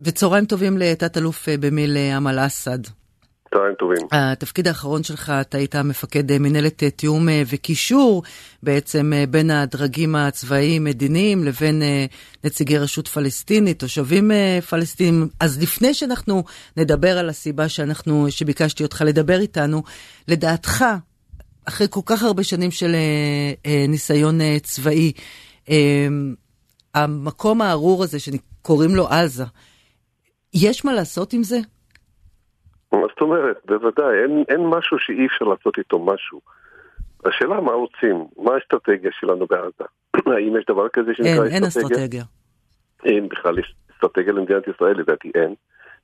וצהריים טובים לתת-אלוף במיל' אמל אסד. צהריים טובים. התפקיד האחרון שלך, אתה היית מפקד מנהלת תיאום וקישור בעצם בין הדרגים הצבאיים-מדיניים לבין נציגי רשות פלסטינית, תושבים פלסטינים. אז לפני שאנחנו נדבר על הסיבה שאנחנו, שביקשתי אותך לדבר איתנו, לדעתך, אחרי כל כך הרבה שנים של ניסיון צבאי, המקום הארור הזה שקוראים לו עזה, יש מה לעשות עם זה? מה זאת אומרת? בוודאי, אין, אין משהו שאי אפשר לעשות איתו משהו. השאלה מה רוצים, מה האסטרטגיה שלנו בעזה? האם יש דבר כזה שנקרא אין, אסטרטגיה? אין אסטרטגיה. אין בכלל אסטרטגיה למדינת ישראל, לדעתי אין.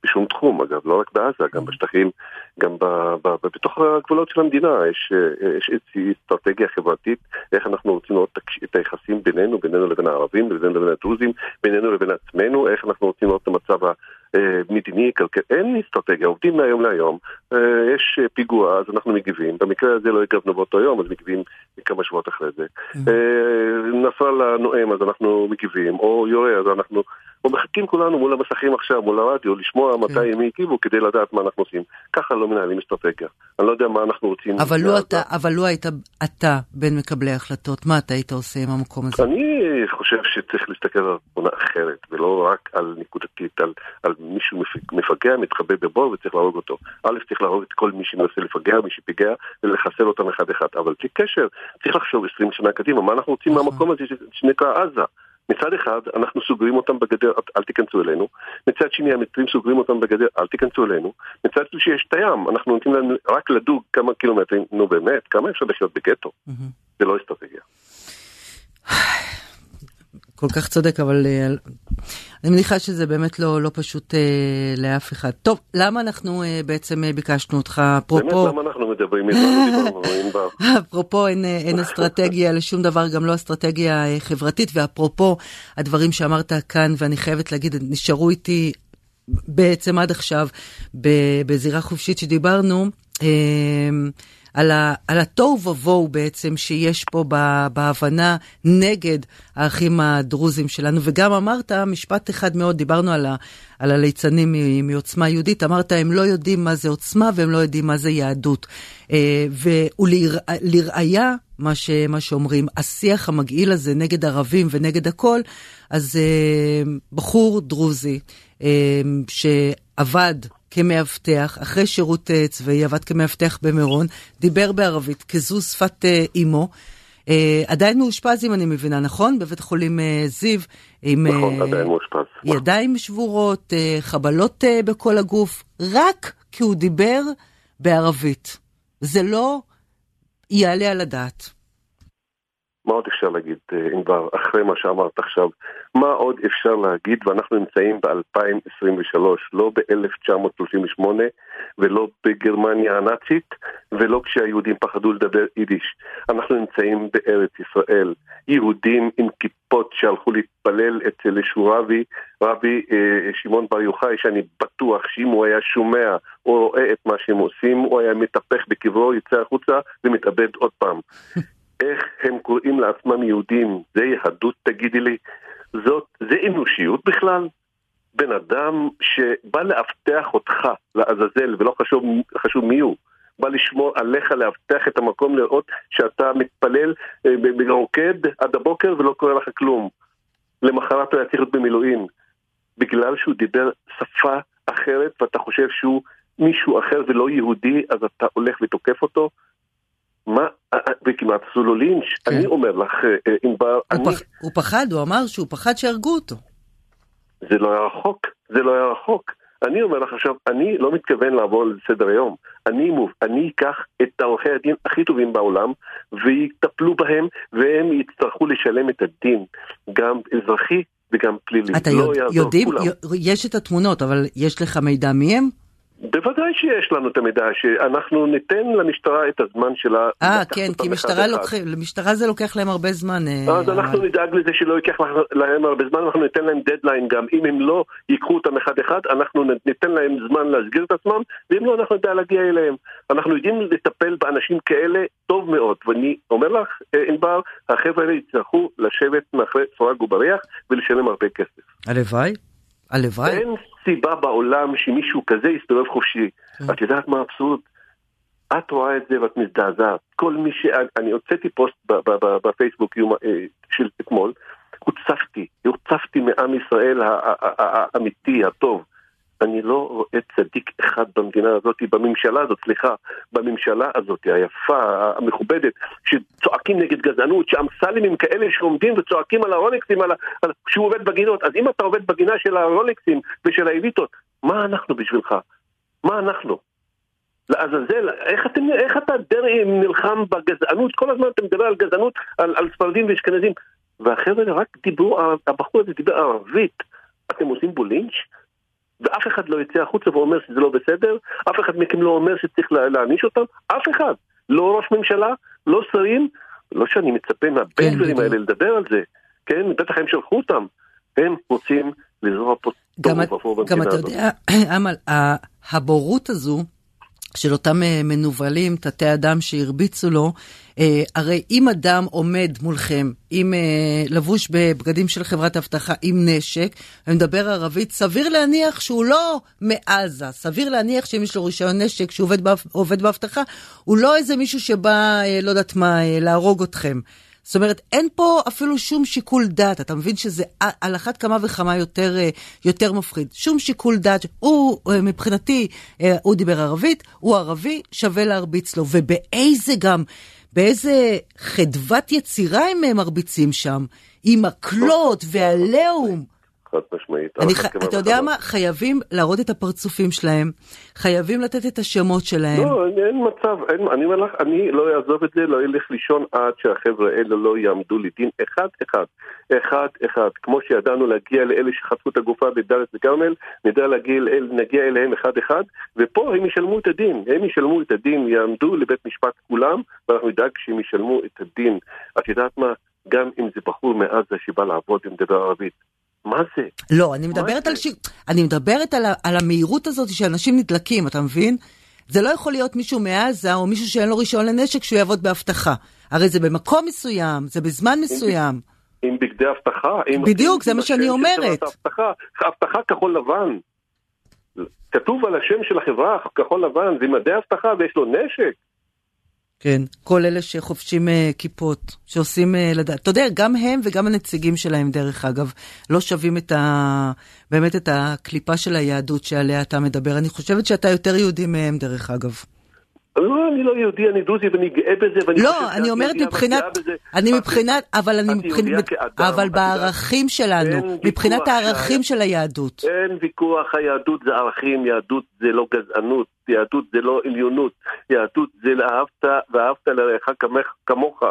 בשום תחום, אגב, לא רק בעזה, גם בשטחים, גם ב, ב, ב, בתוך הגבולות של המדינה, יש, יש איזושהי אסטרטגיה חברתית, איך אנחנו רוצים לראות את היחסים בינינו, בינינו לבין הערבים, בינינו לבין הדרוזים, בינינו לבין עצמנו, איך אנחנו רוצים לראות את המצב המדיני, כלכלי, אין אסטרטגיה, עובדים מהיום להיום, יש פיגוע, אז אנחנו מגיבים, במקרה הזה לא הגבנו באותו יום, אז מגיבים כמה שבועות אחרי זה. נסראללה נואם, אז אנחנו מגיבים, או יורה, אז אנחנו... או מחכים כולנו מול המסכים עכשיו, מול הרדיו, לשמוע מתי הם הגיבו כדי לדעת מה אנחנו עושים. ככה לא מנהלים אסטרטגיה. אני לא יודע מה אנחנו רוצים. אבל לו אתה, אבל לו היית אתה בין מקבלי ההחלטות, מה אתה היית עושה עם המקום הזה? אני חושב שצריך להסתכל על תמונה אחרת, ולא רק על נקודתית, על, על מישהו מפגע, מתחבא בבור וצריך להרוג אותו. א', צריך להרוג את כל מי שמנסה לפגע, מי שפיגע, ולחסל אותם אחד אחד. אבל בלי קשר, צריך לחשוב 20 שנה קדימה, מה אנחנו רוצים מהמקום הזה שנקרא עזה. מצד אחד, אנחנו סוגרים אותם בגדר, אל תיכנסו אלינו. מצד שני, המצרים סוגרים אותם בגדר, אל תיכנסו אלינו. מצד שלישי, יש את הים, אנחנו נותנים להם רק לדוג כמה קילומטרים. נו באמת, כמה אפשר לחיות בגטו? זה לא אסטרטגיה. כל כך צודק, אבל אני מניחה שזה באמת לא, לא פשוט אה, לאף אחד. טוב, למה אנחנו אה, בעצם אה, ביקשנו אותך, אפרופו... באמת, למה אנחנו מדברים איתנו, עם בר? אפרופו, אין, אין אסטרטגיה לשום דבר, גם לא אסטרטגיה חברתית, ואפרופו הדברים שאמרת כאן, ואני חייבת להגיד, נשארו איתי בעצם עד עכשיו בזירה חופשית שדיברנו, אה, על, ה, על התוהו ובוהו בעצם שיש פה בהבנה נגד האחים הדרוזים שלנו. וגם אמרת משפט אחד מאוד, דיברנו על, ה, על הליצנים מעוצמה יהודית, אמרת הם לא יודעים מה זה עוצמה והם לא יודעים מה זה יהדות. ולראיה, מה, ש, מה שאומרים, השיח המגעיל הזה נגד ערבים ונגד הכל, אז בחור דרוזי שעבד כמאבטח, אחרי שירות uh, צבאי, עבד כמאבטח במירון, דיבר בערבית, כזו שפת אימו. Uh, עדיין מאושפז, אם אני מבינה, נכון? בבית החולים uh, זיו. עם נכון, uh, עדיין מאושפז. ידיים שבורות, uh, חבלות uh, בכל הגוף, רק כי הוא דיבר בערבית. זה לא יעלה על הדעת. מה עוד אפשר להגיד, ענבר, אחרי מה שאמרת עכשיו? מה עוד אפשר להגיד, ואנחנו נמצאים ב-2023, לא ב-1938, ולא בגרמניה הנאצית, ולא כשהיהודים פחדו לדבר יידיש. אנחנו נמצאים בארץ ישראל, יהודים עם כיפות שהלכו להתפלל אצל איזשהו רבי, רבי אה, שמעון בר יוחאי, שאני בטוח שאם הוא היה שומע או רואה את מה שהם עושים, הוא היה מתהפך בקברו, יוצא החוצה ומתאבד עוד פעם. איך הם קוראים לעצמם יהודים? זה יהדות תגידי לי? זאת, זה אנושיות בכלל? בן אדם שבא לאבטח אותך לעזאזל, ולא חשוב, חשוב מי הוא, בא לשמור עליך, לאבטח את המקום, לראות שאתה מתפלל ברוקד עד הבוקר ולא קורה לך כלום. למחרת הוא היה צריך להיות במילואים. בגלל שהוא דיבר שפה אחרת ואתה חושב שהוא מישהו אחר ולא יהודי, אז אתה הולך ותוקף אותו? מה, וכמעט עשו לו לינץ', כן. אני אומר לך, ענבר, הוא, אני... פח, הוא פחד, הוא אמר שהוא פחד שיהרגו אותו. זה לא היה רחוק, זה לא היה רחוק. אני אומר לך עכשיו, אני לא מתכוון לעבור לסדר היום. אני, מוב, אני אקח את עורכי הדין הכי טובים בעולם ויטפלו בהם והם יצטרכו לשלם את הדין, גם אזרחי וגם פלילי. אתה לא יודע, יודעים, יש את התמונות, אבל יש לך מידע מי הם? בוודאי שיש לנו את המידע, שאנחנו ניתן למשטרה את הזמן שלה. אה, כן, כי משטרה, לוקח, למשטרה זה לוקח להם הרבה זמן. אז אה, אנחנו נדאג לזה שלא ייקח להם הרבה זמן, אנחנו ניתן להם דדליין גם. אם הם לא ייקחו אותם אחד-אחד, אנחנו ניתן להם זמן להסגיר את עצמם, ואם לא, אנחנו נדע להגיע אליהם. אנחנו יודעים לטפל באנשים כאלה טוב מאוד, ואני אומר לך, ענבר, החבר'ה האלה יצטרכו לשבת מאחורי סורג ובריח ולשלם הרבה כסף. הלוואי, הלוואי. אין סיבה בעולם שמישהו כזה יסתובב חופשי. כן. את יודעת מה האבסורד? את רואה את זה ואת מזדעזעת. כל מי ש... אני הוצאתי פוסט בפייסבוק אה, של אתמול, הוצפתי, הוצפתי מעם ישראל האמיתי, הטוב. אני לא רואה צדיק אחד במדינה הזאת, בממשלה הזאת, סליחה, בממשלה הזאת, היפה, המכובדת, שצועקים נגד גזענות, שאמסלים הם כאלה שעומדים וצועקים על הרולקסים, על, על, שהוא עובד בגינות. אז אם אתה עובד בגינה של הרולקסים ושל האליטות, מה אנחנו בשבילך? מה אנחנו? לעזאזל, איך, אתם, איך אתה דרעי נלחם בגזענות? כל הזמן אתה מדבר על גזענות, על, על ספרדים ואשכנזים. והחבר'ה רק דיברו, הבחור הזה דיבר ערבית. אתם עושים בו לינץ'? ואף אחד לא יצא החוצה ואומר שזה לא בסדר, אף אחד מכם לא אומר שצריך להעניש אותם, אף אחד. לא ראש ממשלה, לא שרים, לא שאני מצפה מהבנגברים כן, האלה לדבר על זה, כן? בטח הם שלחו אותם. הם רוצים לזרוע פה טוב ופור במדינה הזאת. גם אתה יודע, אמל, הבורות הזו של אותם אה, מנוולים, תתי אדם שהרביצו לו, אה, הרי אם אדם עומד מולכם, עם אה, לבוש בבגדים של חברת אבטחה, עם נשק, ומדבר ערבית, סביר להניח שהוא לא מעזה. סביר להניח שאם יש לו רישיון נשק, שהוא עובד באבטחה, הוא לא איזה מישהו שבא, לא יודעת מה, להרוג אתכם. זאת אומרת, אין פה אפילו שום שיקול דעת. אתה מבין שזה על אחת כמה וכמה יותר, אה, יותר מפחיד. שום שיקול דעת. הוא, אה, מבחינתי, אה, הוא דיבר ערבית, הוא ערבי, שווה להרביץ לו. ובאיזה גם, באיזה חדוות יצירה הם מרביצים שם. עם מקלות ועליהום. חד משמעית. אתה יודע מה? חייבים להראות את הפרצופים שלהם, חייבים לתת את השמות שלהם. לא, אין, אין מצב, אין, אני אומר לך, אני לא אעזוב את זה, לא אלך לישון עד שהחבר'ה האלה לא יעמדו לדין אחד-אחד, אחד-אחד. כמו שידענו להגיע לאלה שחטפו את הגופה בדאלית וכרמל, נדע להגיע, נגיע אליהם אחד-אחד, ופה הם ישלמו את הדין, הם ישלמו את הדין, יעמדו לבית משפט כולם, ואנחנו נדאג שהם ישלמו את הדין. את יודעת מה? גם אם זה בחור מעזה שבא לעבוד ומדבר ערבית. מה זה? לא, אני מדברת, על, ש... אני מדברת על, ה... על המהירות הזאת שאנשים נדלקים, אתה מבין? זה לא יכול להיות מישהו מעזה או מישהו שאין לו רישיון לנשק שהוא יעבוד באבטחה. הרי זה במקום מסוים, זה בזמן מסוים. עם בגדי אבטחה. בדיוק, זה מה שאני אומרת. אבטחה כחול לבן. כתוב על השם של החברה כחול לבן, זה מדי אבטחה ויש לו נשק. כן, כל אלה שחופשים uh, כיפות, שעושים uh, לדעת. אתה יודע, גם הם וגם הנציגים שלהם, דרך אגב, לא שווים את ה... באמת את הקליפה של היהדות שעליה אתה מדבר. אני חושבת שאתה יותר יהודי מהם, דרך אגב. לא, אני לא יהודי, אני דרוזי ואני גאה בזה, ואני לא, אני אומרת מבחינת, אני מבחינת, אבל אני מבחינת, אבל בערכים שלנו, מבחינת הערכים של היהדות. אין ויכוח, היהדות זה ערכים, יהדות זה לא גזענות, יהדות זה לא עליונות, יהדות זה לאהבת ואהבת לרעך כמוך.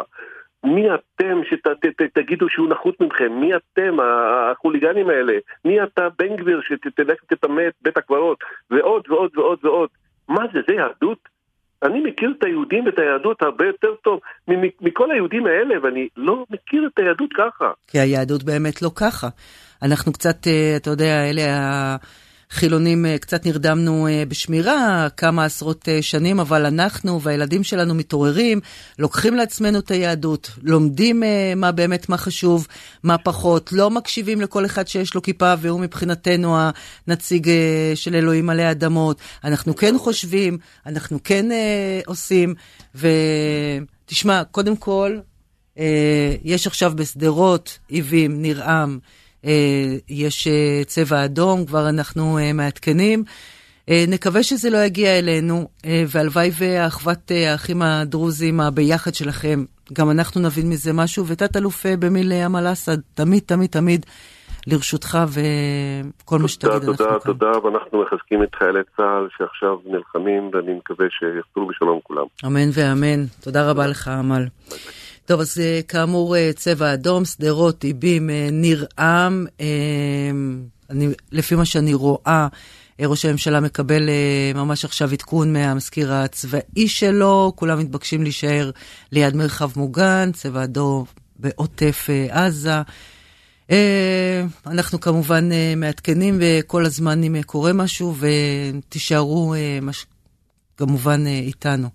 מי אתם שתגידו שהוא נחות מכם? מי אתם, החוליגנים האלה? מי אתה, בן גביר, שתלך ותטמא את בית הקברות? ועוד ועוד ועוד ועוד. מה זה, זה יהדות? אני מכיר את היהודים ואת היהדות הרבה יותר טוב מכל היהודים האלה, ואני לא מכיר את היהדות ככה. כי היהדות באמת לא ככה. אנחנו קצת, אה, אתה יודע, אלה החילונים, אה, קצת נרדמנו אה, בשמירה כמה עשרות שנים, אבל אנחנו והילדים שלנו מתעוררים, לוקחים לעצמנו את היהדות, לומדים מה באמת, מה חשוב, מה פחות, לא מקשיבים לכל אחד שיש לו כיפה והוא מבחינתנו הנציג של אלוהים עלי אדמות. אנחנו כן חושבים, אנחנו כן עושים, ותשמע, קודם כל, יש עכשיו בשדרות, עיבים, נרעם, אה, יש אה, צבע אדום, כבר אנחנו אה, מעדכנים. נקווה שזה לא יגיע אלינו, והלוואי ואחוות האחים הדרוזים, הביחד שלכם, גם אנחנו נבין מזה משהו, ותת-אלוף במיל אמל אסד, תמיד, תמיד, תמיד לרשותך, וכל מה שתגיד אנחנו כאן. תודה, תודה, ואנחנו מחזקים את חיילי צה"ל שעכשיו נלחמים, ואני מקווה שיחזרו בשלום כולם. אמן ואמן. תודה רבה לך, אמל. טוב, אז אה, כאמור, אה, צבע אדום, שדרות, איבים, אה, ניר עם. אני, לפי מה שאני רואה, ראש הממשלה מקבל ממש עכשיו עדכון מהמזכיר הצבאי שלו, כולם מתבקשים להישאר ליד מרחב מוגן, צבע אדום בעוטף עזה. אנחנו כמובן מעדכנים וכל הזמן אם קורה משהו, ותישארו כמובן איתנו.